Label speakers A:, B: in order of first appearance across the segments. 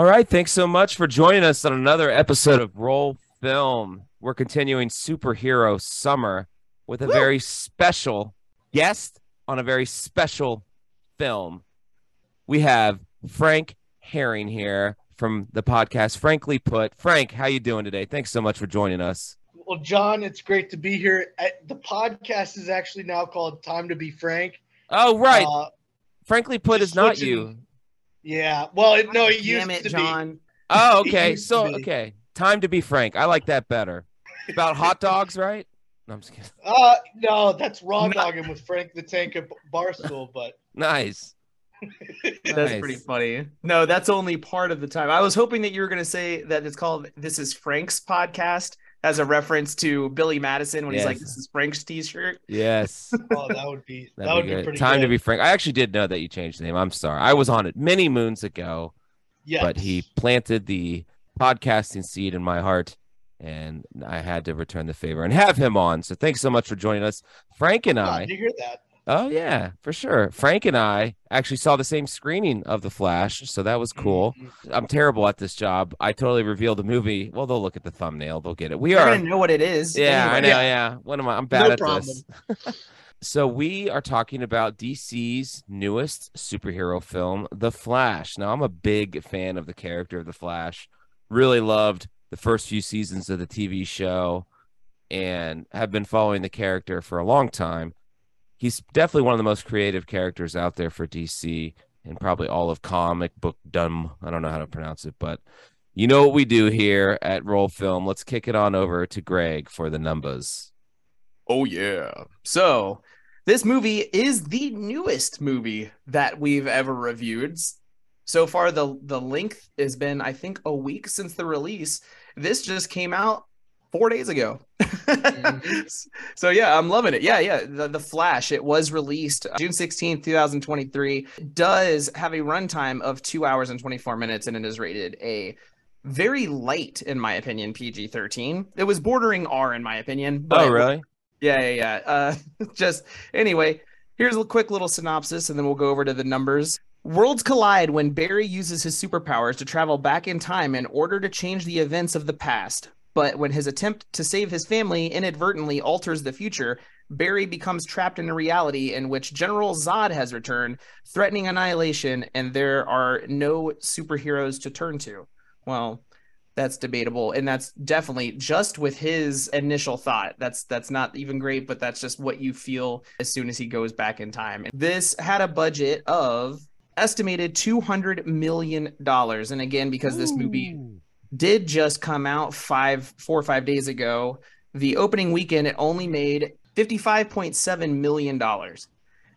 A: All right. Thanks so much for joining us on another episode of Roll Film. We're continuing superhero summer with a
B: Woo!
A: very special guest on a very special film. We have Frank Haring here from the podcast Frankly Put. Frank, how you doing today? Thanks so much for joining us.
B: Well, John, it's great to be here. The podcast is actually now called Time to Be Frank.
A: Oh, right.
B: Uh,
A: Frankly Put is not you.
B: Yeah. Well, it, no, it used
C: Damn it,
B: to
C: John.
A: Oh, okay. So, okay. Time to be Frank. I like that better. It's about hot dogs, right? No, I'm just kidding.
B: Uh, no, that's raw
C: No.
B: dogging with Frank the Tank at Barstool. But
A: Nice.
C: That's
A: Nice.
C: pretty funny. No, that's only part of the time. I was hoping that you were going to say that it's called This is Frank's podcast as a reference to Billy Madison when he's like, This is Frank's t shirt.
A: Yes.
B: oh, that would be
A: That'd
B: that would
A: be
B: be, pretty
A: Time
B: good.
A: to be frank. I actually did know that you changed the name. I'm sorry. I was on it many moons ago,
B: Yes.
A: but he planted the podcasting seed in my heart, and I had to return the favor and have him on. So thanks so much for joining us, Frank and
B: Glad
A: I.
B: to hear that.
A: Oh yeah, for sure. Frank and I actually saw the same screening of The Flash, so that was cool.
B: Mhm.
A: I'm terrible at this job. I totally revealed the movie. Well, they'll look at the thumbnail. They'll get it. We
C: You're
A: are.
C: know what it is.
A: Yeah, I know.
C: anyway.
A: Yeah. What am I? I'm bad
B: No
A: at
B: problem.
A: this. so we are talking about DC's newest superhero film, The Flash. Now I'm a big fan of the character of The Flash. Really loved the first few seasons of the TV show and have been following the character for a long time. He's definitely one of the most creative characters out there for DC and probably all of comic book dumb. I don't know how to pronounce it, but you know what we do here at Roll Film. Let's kick it on over to Greg for the numbers.
C: Oh yeah. So this movie is the newest movie that we've ever reviewed. So far, the the length has been, I think, a week since the release. This just came out four days ago.
B: Mhm.
C: so yeah, I'm loving it. Yeah, yeah. The, the Flash. It was released June 16th, 2023. Does have a runtime of two hours and 24 minutes, and it is rated a very light, in my opinion, PG-13. It was bordering R, in my opinion. but
A: Oh, really?
C: yeah, yeah, yeah. Uh, just anyway, here's a quick little synopsis, and then we'll go over to the numbers. Worlds collide when Barry uses his superpowers to travel back in time in order to change the events of the past. But when his attempt to save his family inadvertently alters the future, Barry becomes trapped in a reality in which General Zod has returned, threatening annihilation, and there are no superheroes to turn to. Well, that's debatable and that's definitely just with his initial thought. That's that's not even great but that's just what you feel as soon as he goes back in time. This had a budget of estimated 200 million dollars and again because this movie did just come out five four or five days ago. The opening weekend it only made 55.7 million dollars.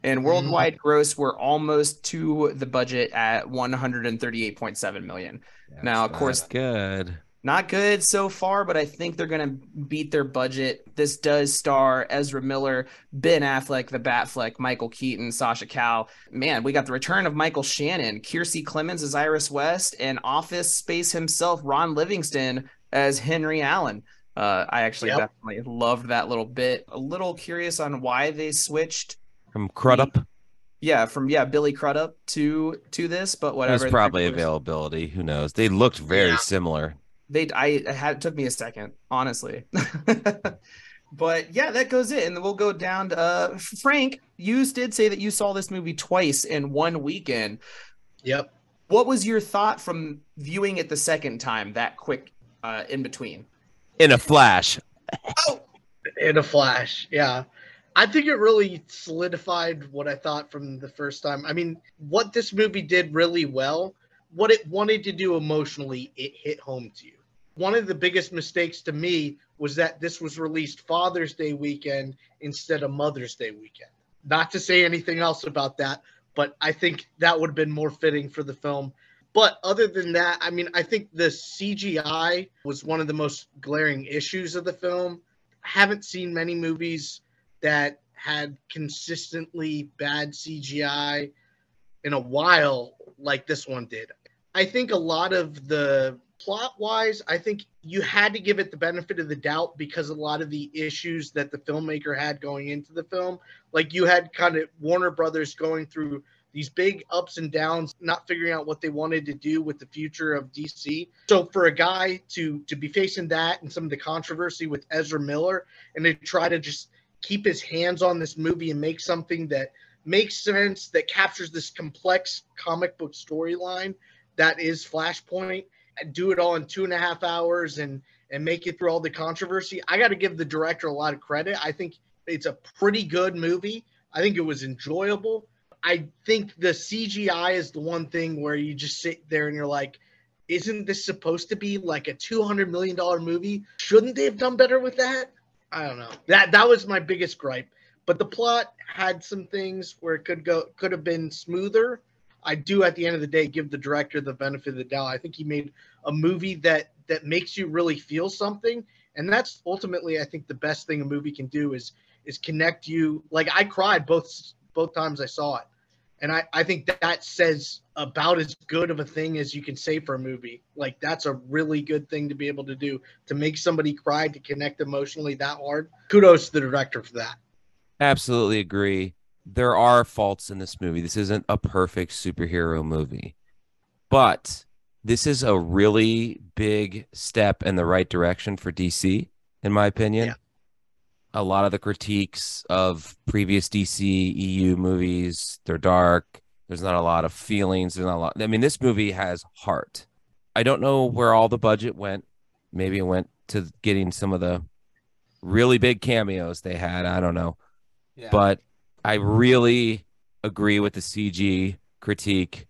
C: And mm-hmm. worldwide gross were almost to the budget at 138.7 million. Now, of course-
A: good.
C: Not good so far, but I think they're going to beat their budget. This does star Ezra Miller, Ben Affleck, the Batfleck, Michael Keaton, Sasha Cal. Man, we got the return of Michael Shannon, Kiersey Clemons as Iris West, and Office Space himself, Ron Livingston as Henry Allen. Uh, I actually
B: Yep.
C: definitely loved that little bit. A little curious on why they switched.
A: From Crudup,
C: Yeah, from yeah Billy Crudup to to this, but whatever.
A: there's probably availability. Who knows? They looked very
B: Yeah.
A: similar.
C: They I it had it took me a second, honestly. but yeah, that goes it. And then we'll go down to uh Frank, you did say that you saw this movie twice in one weekend.
B: Yep.
C: What was your thought from viewing it the second time that quick uh in between?
A: In a flash.
B: oh, In a flash, yeah. I think it really solidified what I thought from the first time. I mean, what this movie did really well, what it wanted to do emotionally, it hit home to you. One of the biggest mistakes to me was that this was released Father's Day weekend instead of Mother's Day weekend. Not to say anything else about that, but I think that would have been more fitting for the film. But other than that, I mean, I think the CGI was one of the most glaring issues of the film. Haven't seen many movies that had consistently bad CGI in a while like this one did. I think a lot of the plot wise, I think you had to give it the benefit of the doubt because a lot of the issues that the filmmaker had going into the film, like you had kind of Warner Brothers going through these big ups and downs, not figuring out what they wanted to do with the future of DC. So for a guy to to be facing that and some of the controversy with Ezra Miller and to try to just keep his hands on this movie and make something that makes sense that captures this complex comic book storyline that is Flashpoint do it all in two and a half hours and and make it through all the controversy. I got to give the director a lot of credit. I think it's a pretty good movie. I think it was enjoyable. I think the CGI is the one thing where you just sit there and you're like, isn't this supposed to be like a $200 million movie? Shouldn't they have done better with that? I don't know. That that was my biggest gripe. But the plot had some things where it could go could have been smoother. I do at the end of the day give the director the benefit of the doubt. I think he made a movie that that makes you really feel something, and that's ultimately I think the best thing a movie can do is is connect you. Like I cried both both times I saw it, and I I think that, says about as good of a thing as you can say for a movie. Like that's a really good thing to be able to do to make somebody cry to connect emotionally that hard. Kudos to the director for that.
A: Absolutely agree. There are faults in this movie. This isn't a perfect superhero movie, but this is a really big step in the right direction for DC, in my opinion.
B: Yeah.
A: A lot of the critiques of previous DC EU movies, they're dark. There's not a lot of feelings. There's not a lot. I mean, this movie has heart. I don't know where all the budget went. Maybe it went to getting some of the really big cameos they had. I don't know.
C: Yeah.
A: But I really agree with the CG critique.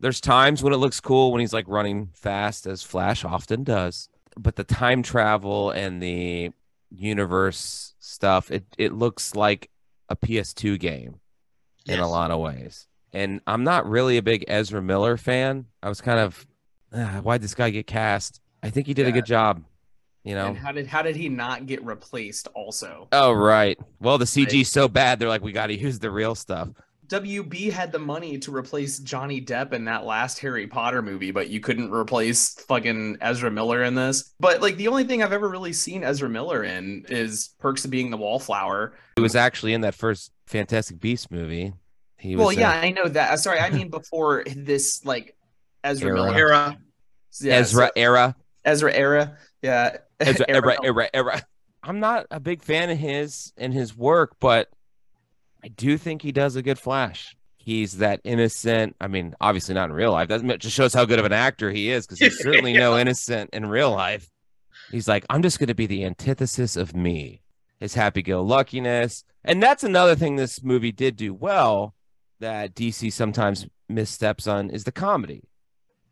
A: There's times when it looks cool when he's like running fast, as Flash often does. But the time travel and the universe stuff, it, it looks like a PS2 game in a lot of ways. And I'm not really a big Ezra Miller fan. I was kind of, ah, why'd this guy get cast? I think he did a good job. You know,
C: And how did how did he not get replaced? Also,
A: Oh right. Well, the CG's so bad, they're like, we got to use the real stuff.
C: WB had the money to replace Johnny Depp in that last Harry Potter movie, but you couldn't replace fucking Ezra Miller in this. But like the only thing I've ever really seen Ezra Miller in is Perks of Being the Wallflower.
A: He was actually in that first Fantastic Beast movie. He was.
C: Well, yeah,
A: uh,
C: I know that. Sorry, I mean before this like Ezra
A: Era.
C: Miller
B: Era.
C: Yeah,
A: Ezra
C: so-
A: era.
C: Ezra era. Yeah.
A: I'm not a big fan of his and his work, but I do think he does a good Flash. He's that innocent. I mean, obviously not in real life. That just shows how good of an actor he is because he's certainly no innocent in real life. He's like, I'm just going to be the antithesis of me, his happy go luckiness. And that's another thing this movie did do well that DC sometimes missteps on is the comedy.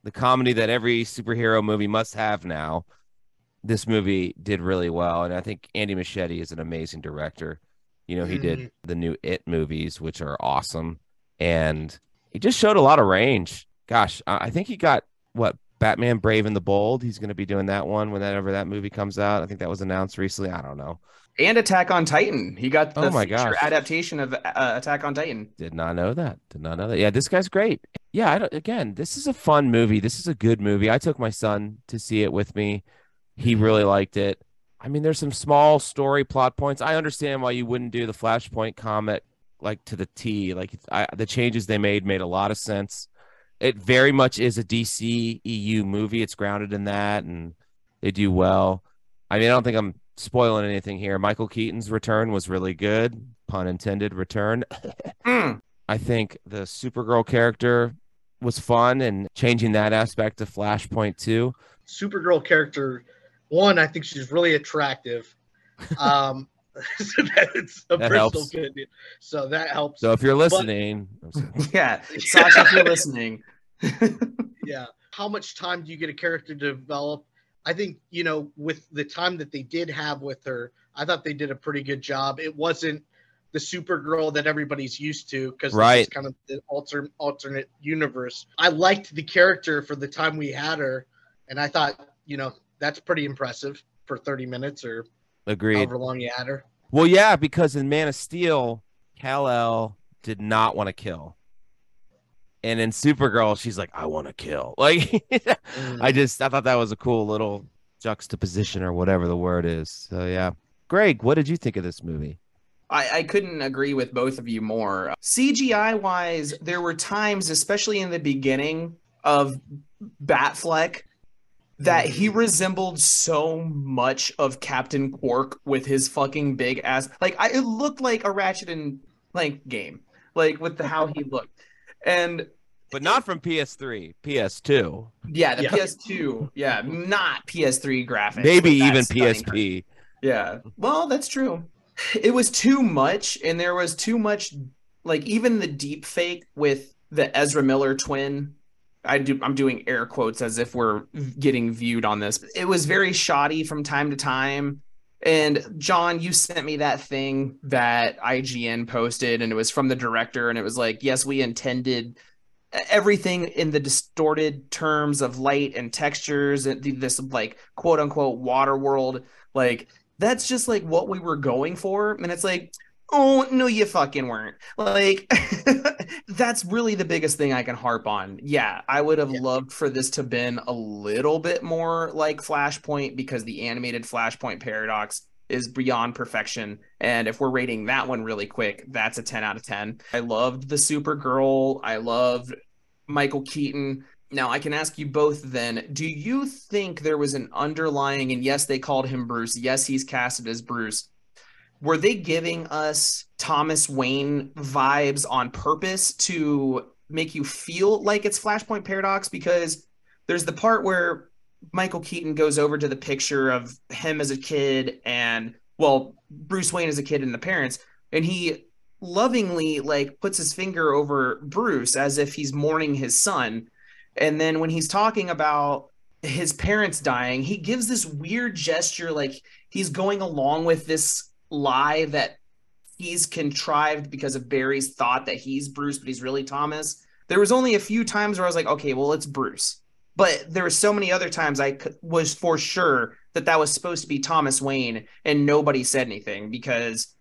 A: The comedy that every superhero movie must have now. This movie did really well. And I think Andy Muschietti is an amazing director. You know, he
B: Mhm.
A: did the new It movies, which are awesome. And he just showed a lot of range. Gosh, I think he got what Batman Brave and the Bold. He's going to be doing that one whenever that movie comes out. I think that was announced recently. I don't know.
C: And Attack on Titan. He got the
A: Oh my gosh.
C: adaptation of uh, Attack on Titan.
A: Did not know that. Did not know that. Yeah, this guy's great. Yeah, I don't, again, this is a fun movie. This is a good movie. I took my son to see it with me. He really liked it. I mean, there's some small story plot points. I understand why you wouldn't do the Flashpoint comic like to the T. Like I, the changes they made made a lot of sense. It very much is a DC EU movie. It's grounded in that, and they do well. I mean, I don't think I'm spoiling anything here. Michael Keaton's return was really good, pun intended. Return.
C: Mm.
A: I think the Supergirl character was fun and changing that aspect to Flashpoint too.
B: Supergirl character, one, I think she's really attractive. Um, so that's a
A: That
B: personal
A: helps.
B: opinion. So that helps.
A: So if you're listening, I'm.
C: Yeah. Sasha, if you're listening.
B: yeah. How much time do you get a character to develop? I think, you know, with the time that they did have with her, I thought they did a pretty good job. It wasn't the Supergirl that everybody's used to because
A: Right.
B: this is kind of the alter, alternate universe. I liked the character for the time we had her, and I thought, you know, that's pretty impressive for 30 minutes or
A: agreed.
B: however long you had her.
A: Well, yeah, because in Man of Steel, Kal El did not want to kill, and in Supergirl, she's like, "I want to kill." Like, mm. I just I thought that was a cool little juxtaposition or whatever the word is. So yeah, Greg, what did you think of this movie?
C: I, I couldn't agree with both of you more. CGI wise, there were times, especially in the beginning of Batfleck, that he mm-hmm. resembled so much of Captain Quark with his fucking big ass. Like I, it looked like a Ratchet and Clank game, like with the how he looked, and
A: but not from PS3, PS2.
C: yeah, the
B: Yeah.
C: PS2, yeah, not PS3 graphics.
A: Maybe
C: with that
A: even
C: stunning
A: PSP.
C: Yeah. Well, that's true. It was too much, and there was too much like even the deep fake with the Ezra Miller twin. I do I'm doing air quotes as if we're getting viewed on this. It was very shoddy from time to time. And John, you sent me that thing that IGN posted, and it was from the director, and it was like, yes, we intended everything in the distorted terms of light and textures and this like quote unquote water world like that's just like what we were going for and it's like oh no you fucking weren't like that's really the biggest thing i can harp on. Yeah i would have
B: Yeah.
C: loved for this to been a little bit more like flashpoint because the animated flashpoint paradox is beyond perfection. And if we're rating that one really quick that's a 10 out of 10 i loved the supergirl. I loved michael keaton. Now i can ask you both then do you think there was an underlying and yes they called him bruce. Yes he's casted as bruce were they giving us thomas wayne vibes on purpose to make you feel like it's flashpoint paradox because there's the part where Michael Keaton goes over to the picture of him as a kid and well, Bruce Wayne as a kid and the parents, and he lovingly like puts his finger over Bruce as if he's mourning his son. And then when he's talking about his parents dying, he gives this weird gesture like he's going along with this lie that he's contrived because of Barry's thought that he's Bruce, but he's really Thomas. There was only a few times where I was like, okay, well, it's Bruce but there were so many other times I was for sure that that was supposed to be Thomas Wayne, and nobody said anything because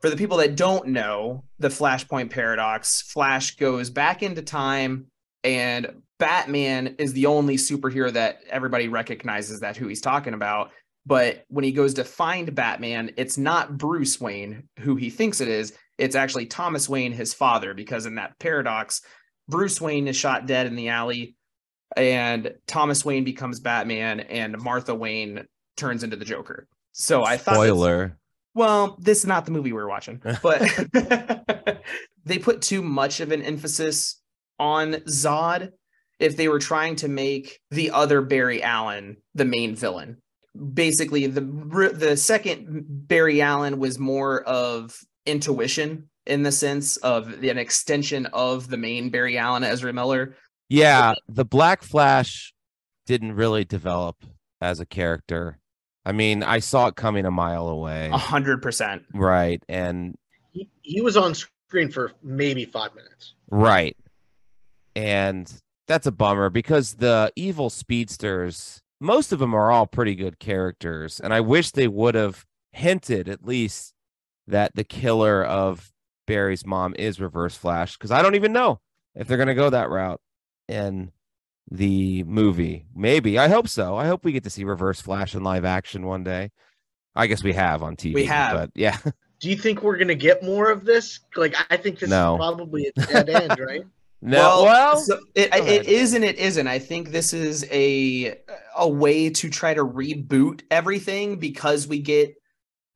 C: for the people that don't know the Flashpoint paradox, Flash goes back into time, and Batman is the only superhero that everybody recognizes that who he's talking about. But when he goes to find Batman, it's not Bruce Wayne who he thinks it is. It's actually Thomas Wayne, his father, because in that paradox, Bruce Wayne is shot dead in the alley and Thomas Wayne becomes Batman and Martha Wayne turns into the Joker. So I thought
A: Spoiler.
C: well, this is not the movie we are watching, but they put too much of an emphasis on Zod if they were trying to make the other Barry Allen the main villain. Basically, the the second Barry Allen was more of intuition in the sense of an extension of the main Barry Allen, Ezra Miller.
A: Yeah, the Black Flash didn't really develop as a character. I mean, I saw it coming a mile away.
C: A hundred percent.
A: Right. And
B: He, he was on screen for maybe five minutes.
A: right. And that's a bummer because the evil speedsters, most of them are all pretty good characters. And I wish they would have hinted at least that the killer of Barry's mom is Reverse Flash because I don't even know if they're going to go that route in the movie. Maybe. I hope so. I hope we get to see Reverse Flash in live action one day. I guess we have on TV.
C: We have.
A: But yeah.
B: Do you think we're gonna get more of this? Like, I think this
A: No.
B: is probably a dead end, right?
A: No. Well,
C: so it, it is and it isn't. I think this is a a way to try to reboot everything because we get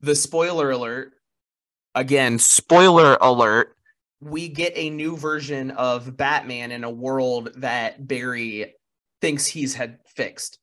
C: the spoiler alert. Again, spoiler alert. We get a new version of Batman in a world that Barry thinks he's had fixed.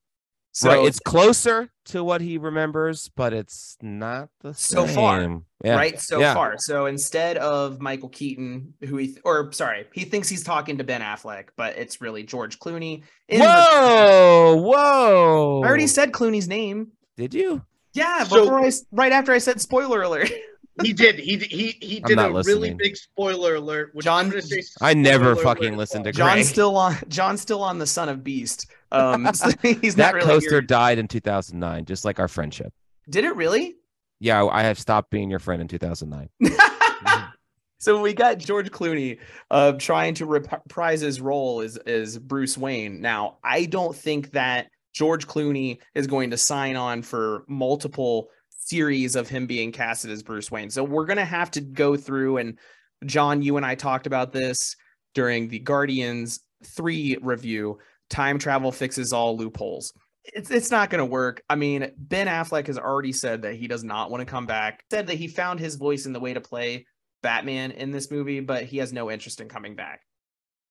C: So
A: right. It's closer to what he remembers, but it's not the
C: So
A: same.
C: far,
A: Yeah.
C: right so
A: Yeah.
C: far. So instead of Michael Keaton, who he or sorry, he thinks he's talking to Ben Affleck, but it's really George Clooney. In the-
A: Whoa! Whoa!
C: I already said Clooney's name.
A: Did you?
C: Yeah,
B: So-
C: before I s- right after I said spoiler alert.
B: He did. He he he did
A: not
B: a really big spoiler alert. Which
C: John-
B: I'm gonna
A: I never fucking listened to
B: as well.
A: Greg.
C: Still on. John. still on the Son of Beast. Um, so he's not
A: that
C: really
A: coaster
C: here.
A: died in 2009, just like our friendship.
C: Did it really?
A: Yeah, I have stopped being your friend in 2009.
C: so we got George Clooney uh, trying to reprise his role as as Bruce Wayne. Now, I don't think that George Clooney is going to sign on for multiple series of him being casted as Bruce Wayne. So we're going to have to go through and John, you and I talked about this during the Guardians 3 review. Time travel fixes all loopholes. It's it's not going to work. I mean, Ben Affleck has already said that he does not want to come back. Said that he found his voice in the way to play Batman in this movie, but he has no interest in coming back.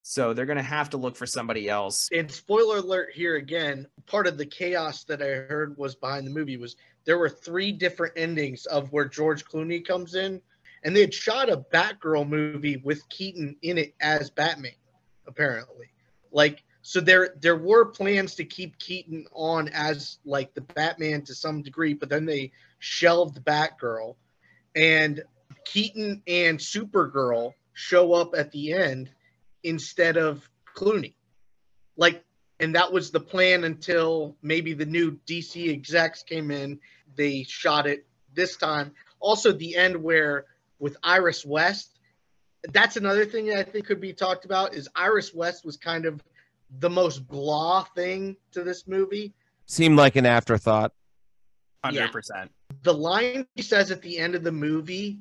C: So they're going to have to look for somebody else.
B: And spoiler alert here again, part of the chaos that I heard was behind the movie was there were three different endings of where George Clooney comes in, and they had shot a Batgirl movie with Keaton in it as Batman, apparently. Like so there there were plans to keep Keaton on as like the Batman to some degree, but then they shelved Batgirl. And Keaton and Supergirl show up at the end instead of Clooney. Like, and that was the plan until maybe the new DC execs came in. They shot it this time. Also, the end where with Iris West, that's another thing that I think could be talked about. Is Iris West was kind of the most blah thing to this movie.
A: Seemed like an afterthought.
C: Hundred yeah. percent.
B: The line he says at the end of the movie,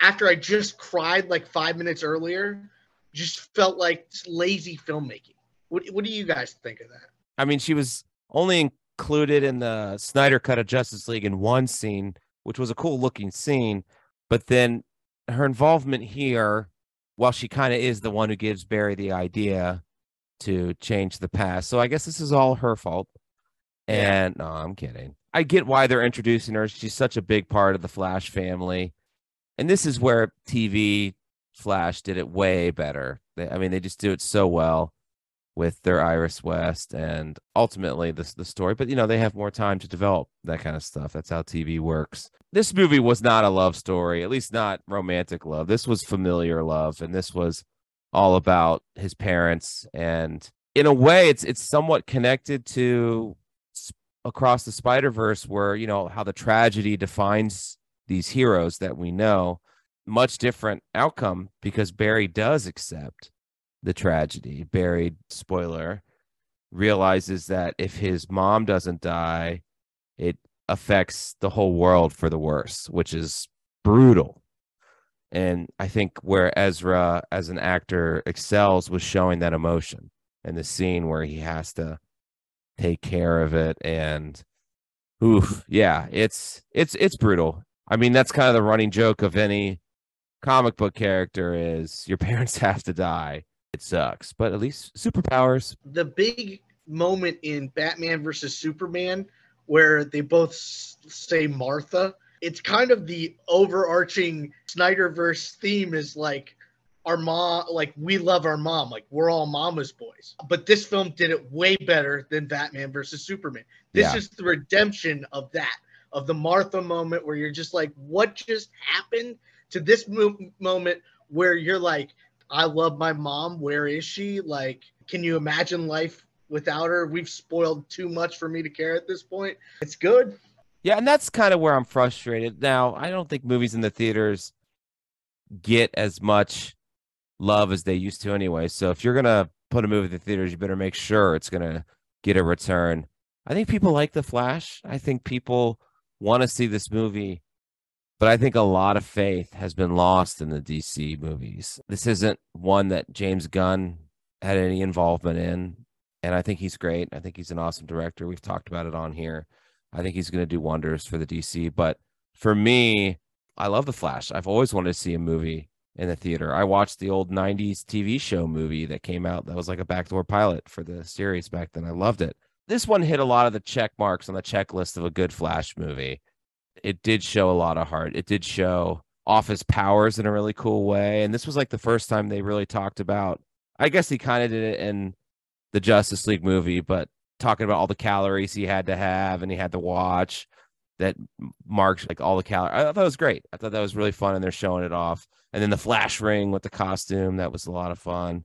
B: after I just cried like five minutes earlier, just felt like lazy filmmaking. What What do you guys think of that?
A: I mean, she was only included in the Snyder cut of Justice League in one scene, which was a cool looking scene, but then her involvement here, while she kind of is the one who gives Barry the idea to change the past, so I guess this is all her fault. And yeah. no, I'm kidding. I get why they're introducing her. She's such a big part of the Flash family. And this is where TV Flash did it way better. They, I mean, they just do it so well with their Iris West and ultimately the the story. But you know, they have more time to develop that kind of stuff. That's how TV works. This movie was not a love story, at least not romantic love. This was familiar love, and this was all about his parents. And in a way, it's it's somewhat connected to across the Spider Verse, where you know how the tragedy defines these heroes that we know much different outcome because Barry does accept the tragedy. buried, spoiler, realizes that if his mom doesn't die, it affects the whole world for the worse, which is brutal. And I think where Ezra, as an actor, excels was showing that emotion and the scene where he has to take care of it. And, oof, yeah, it's it's it's brutal. I mean, that's kind of the running joke of any comic book character is your parents have to die. It sucks, but at least superpowers.
B: The big moment in Batman versus Superman where they both say Martha, it's kind of the overarching Snyderverse theme is like our mom, like we love our mom, like we're all mama's boys. But this film did it way better than Batman versus Superman. This yeah. is the redemption of that, of the Martha moment where you're just like, what just happened? to this mo- moment where you're like, I love my mom. Where is she? Like, can you imagine life without her? We've spoiled too much for me to care at this point. It's good.
A: Yeah, and that's kind of where I'm frustrated. Now, I don't think movies in the theaters get as much love as they used to anyway. So if you're gonna put a movie in the theaters, you better make sure it's gonna get a return. I think people like The Flash. I think people want to see this movie but I think a lot of faith has been lost in the DC movies. This isn't one that James Gunn had any involvement in. And I think he's great. I think he's an awesome director. We've talked about it on here. I think he's going to do wonders for the DC. But for me, I love The Flash. I've always wanted to see a movie in the theater. I watched the old 90s TV show movie that came out that was like a backdoor pilot for the series back then. I loved it. This one hit a lot of the check marks on the checklist of a good Flash movie it did show a lot of heart. It did show off his powers in a really cool way. And this was like the first time they really talked about. I guess he kind of did it in the Justice League movie, but talking about all the calories he had to have and he had to watch that marked like all the calories. I thought that was great. I thought that was really fun, and they're showing it off. And then the flash ring with the costume that was a lot of fun.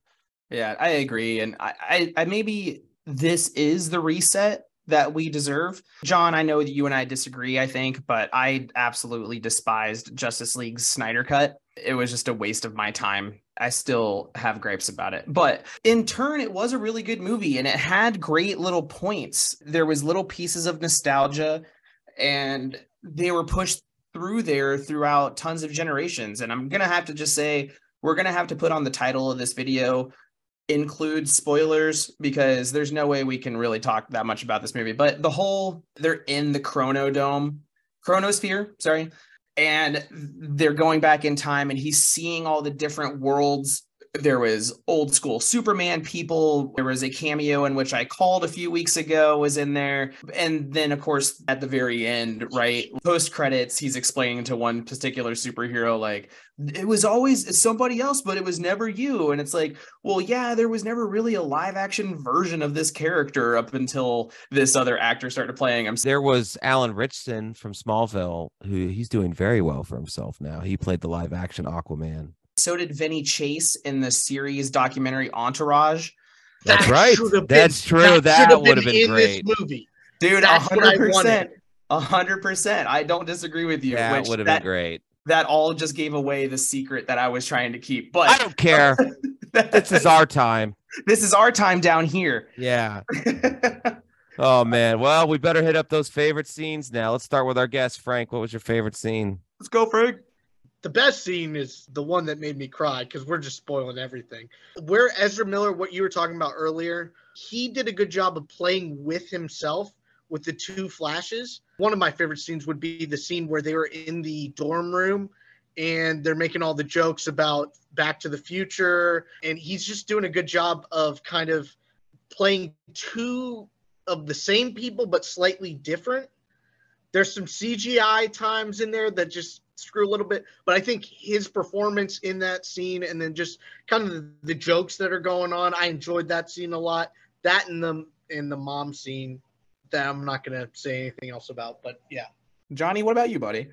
C: Yeah, I agree, and I, I, I maybe this is the reset that we deserve. John, I know that you and I disagree, I think, but I absolutely despised Justice League's Snyder cut. It was just a waste of my time. I still have gripes about it. But in turn, it was a really good movie and it had great little points. There was little pieces of nostalgia and they were pushed through there throughout tons of generations. And I'm gonna have to just say we're gonna have to put on the title of this video include spoilers because there's no way we can really talk that much about this movie. But the whole they're in the Chrono Dome, Chronosphere, sorry, and they're going back in time and he's seeing all the different worlds there was old school superman people. There was a cameo in which i called a few weeks ago was in there. And then of course at the very end right post credits he's explaining to one particular superhero like it was always somebody else but it was never you. And it's like well yeah there was never really a live action version of this character up until this other actor started playing him.
A: There was alan ritchson from smallville who he's doing very well for himself now. He played the live action aquaman
C: so did Vinny Chase in the series documentary Entourage.
A: That's that right. That's been, true. That, that would have been, been great.
B: movie.
C: Dude, hundred percent. hundred percent. I don't disagree with you.
A: That would have been great.
C: That all just gave away the secret that I was trying to keep. But
A: I don't care. this is our time.
C: This is our time down here.
A: Yeah. oh man. Well, we better hit up those favorite scenes now. Let's start with our guest, Frank. What was your favorite scene?
C: Let's go, Frank
B: the best scene is the one that made me cry because we're just spoiling everything. Where Ezra Miller, what you were talking about earlier, he did a good job of playing with himself with the two flashes. One of my favorite scenes would be the scene where they were in the dorm room and they're making all the jokes about Back to the Future. And he's just doing a good job of kind of playing two of the same people but slightly different. There's some CGI times in there that just screw a little bit, but I think his performance in that scene and then just kind of the, the, jokes that are going on, I enjoyed that scene a lot. That and the in the mom scene that I'm not gonna say anything else about, but yeah.
C: Johnny, what about you, buddy?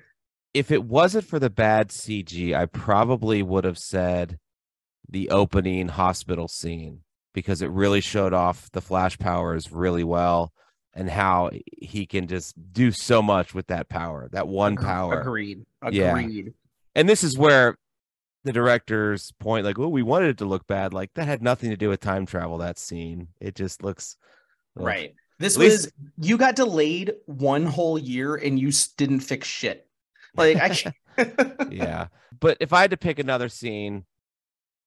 A: If it wasn't for the bad CG, I probably would have said the opening hospital scene because it really showed off the flash powers really well and how he can just do so much with that power, that one power.
C: Agreed. Agreed. Yeah.
A: And this is where the director's point, like, oh, we wanted it to look bad. Like that had nothing to do with time travel. That scene, it just looks
C: well, right. This was least... you got delayed one whole year and you didn't fix shit. Like
A: I, yeah. But if I had to pick another scene,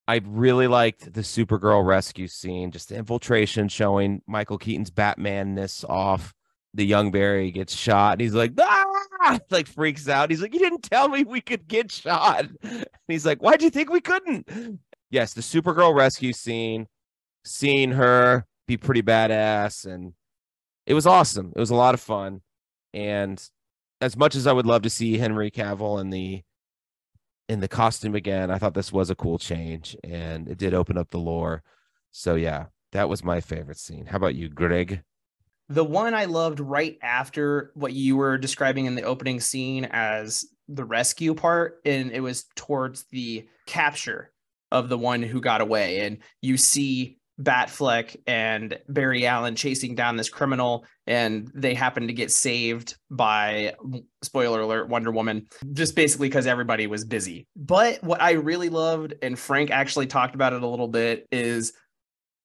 A: I really liked the Supergirl rescue scene, just the infiltration showing Michael Keaton's Batmanness off. The young Barry gets shot, and he's like, ah, like freaks out. He's like, You didn't tell me we could get shot. And he's like, Why'd you think we couldn't? Yes, the Supergirl rescue scene, seeing her be pretty badass, and it was awesome. It was a lot of fun. And as much as I would love to see Henry Cavill in the in the costume again. I thought this was a cool change and it did open up the lore. So yeah, that was my favorite scene. How about you, Greg?
C: The one I loved right after what you were describing in the opening scene as the rescue part, and it was towards the capture of the one who got away. And you see Batfleck and Barry Allen chasing down this criminal, and they happen to get saved by spoiler alert Wonder Woman, just basically because everybody was busy. But what I really loved, and Frank actually talked about it a little bit, is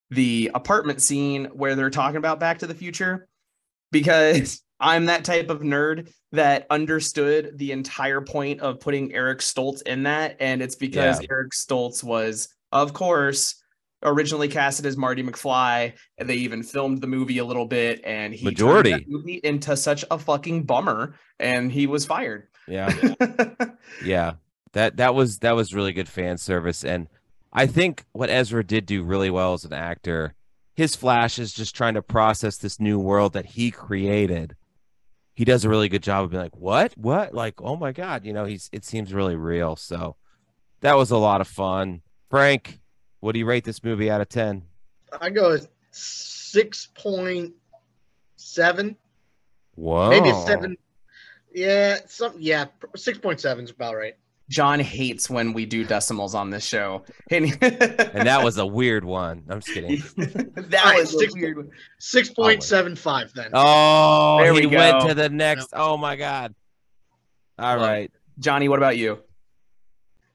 C: the apartment scene where they're talking about Back to the Future, because I'm that type of nerd that understood the entire point of putting Eric Stoltz in that, and it's because yeah. Eric Stoltz was, of course originally casted as Marty McFly, and they even filmed the movie a little bit, and he
A: majority
C: turned movie into such a fucking bummer, and he was fired.
A: Yeah, yeah. That that was that was really good fan service, and I think what Ezra did do really well as an actor, his Flash is just trying to process this new world that he created. He does a really good job of being like, "What? What? Like, oh my god!" You know, he's it seems really real. So that was a lot of fun. Frank, what do you rate this movie out of 10?
B: I go 6.7.
A: Whoa.
B: Maybe 7. Yeah, some yeah, 6.7 is about right.
C: John hates when we do decimals on this show.
A: and that was a weird one. I'm just kidding.
C: that right, was six, weird
B: 6.75 then.
A: Oh, there we he go. went to the next. Oh my god. All well, right.
C: Johnny, what about you?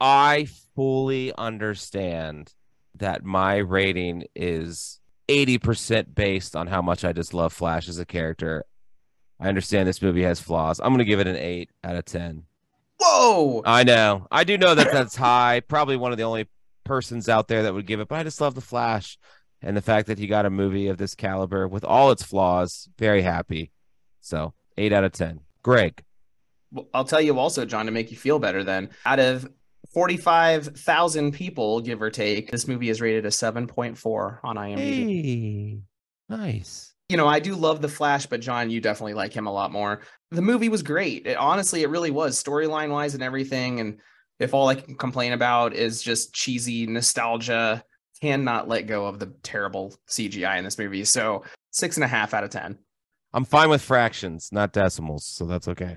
A: I fully understand that my rating is 80% based on how much I just love Flash as a character. I understand this movie has flaws. I'm going to give it an eight out of 10.
C: Whoa!
A: I know. I do know that that's high. Probably one of the only persons out there that would give it, but I just love The Flash and the fact that he got a movie of this caliber with all its flaws. Very happy. So, eight out of 10. Greg.
C: Well, I'll tell you also, John, to make you feel better, then out of 45,000 people, give or take, this movie is rated a 7.4 on IMDb.
A: Hey, nice.
C: You know, I do love The Flash, but John, you definitely like him a lot more. The movie was great. It, honestly, it really was storyline wise and everything. And if all I can complain about is just cheesy nostalgia, cannot let go of the terrible CGI in this movie. So six and a half out of 10.
A: I'm fine with fractions, not decimals, so that's okay.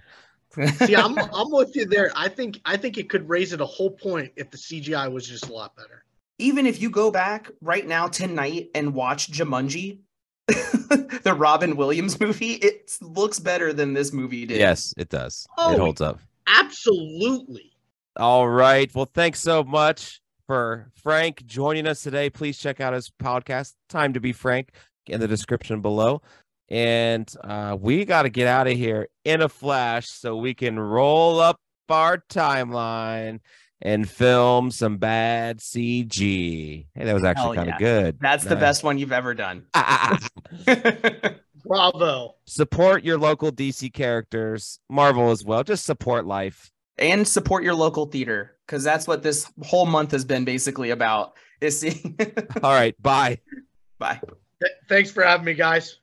B: See, I'm I'm with you there. I think I think it could raise it a whole point if the CGI was just a lot better.
C: Even if you go back right now tonight and watch Jumanji, the Robin Williams movie, it looks better than this movie did.
A: Yes, it does.
B: Oh,
A: it holds up.
B: Absolutely.
A: All right. Well, thanks so much for Frank joining us today. Please check out his podcast, Time to Be Frank, in the description below. And uh, we got to get out of here in a flash so we can roll up our timeline and film some bad CG. Hey, that was actually kind of
C: yeah.
A: good.
C: That's the best one you've ever done. Ah, ah, ah.
B: Bravo.
A: support your local DC characters, Marvel as well. Just support life.
C: and support your local theater because that's what this whole month has been basically about. Is seeing.
A: All right. Bye.
C: Bye.
B: Th- thanks for having me, guys.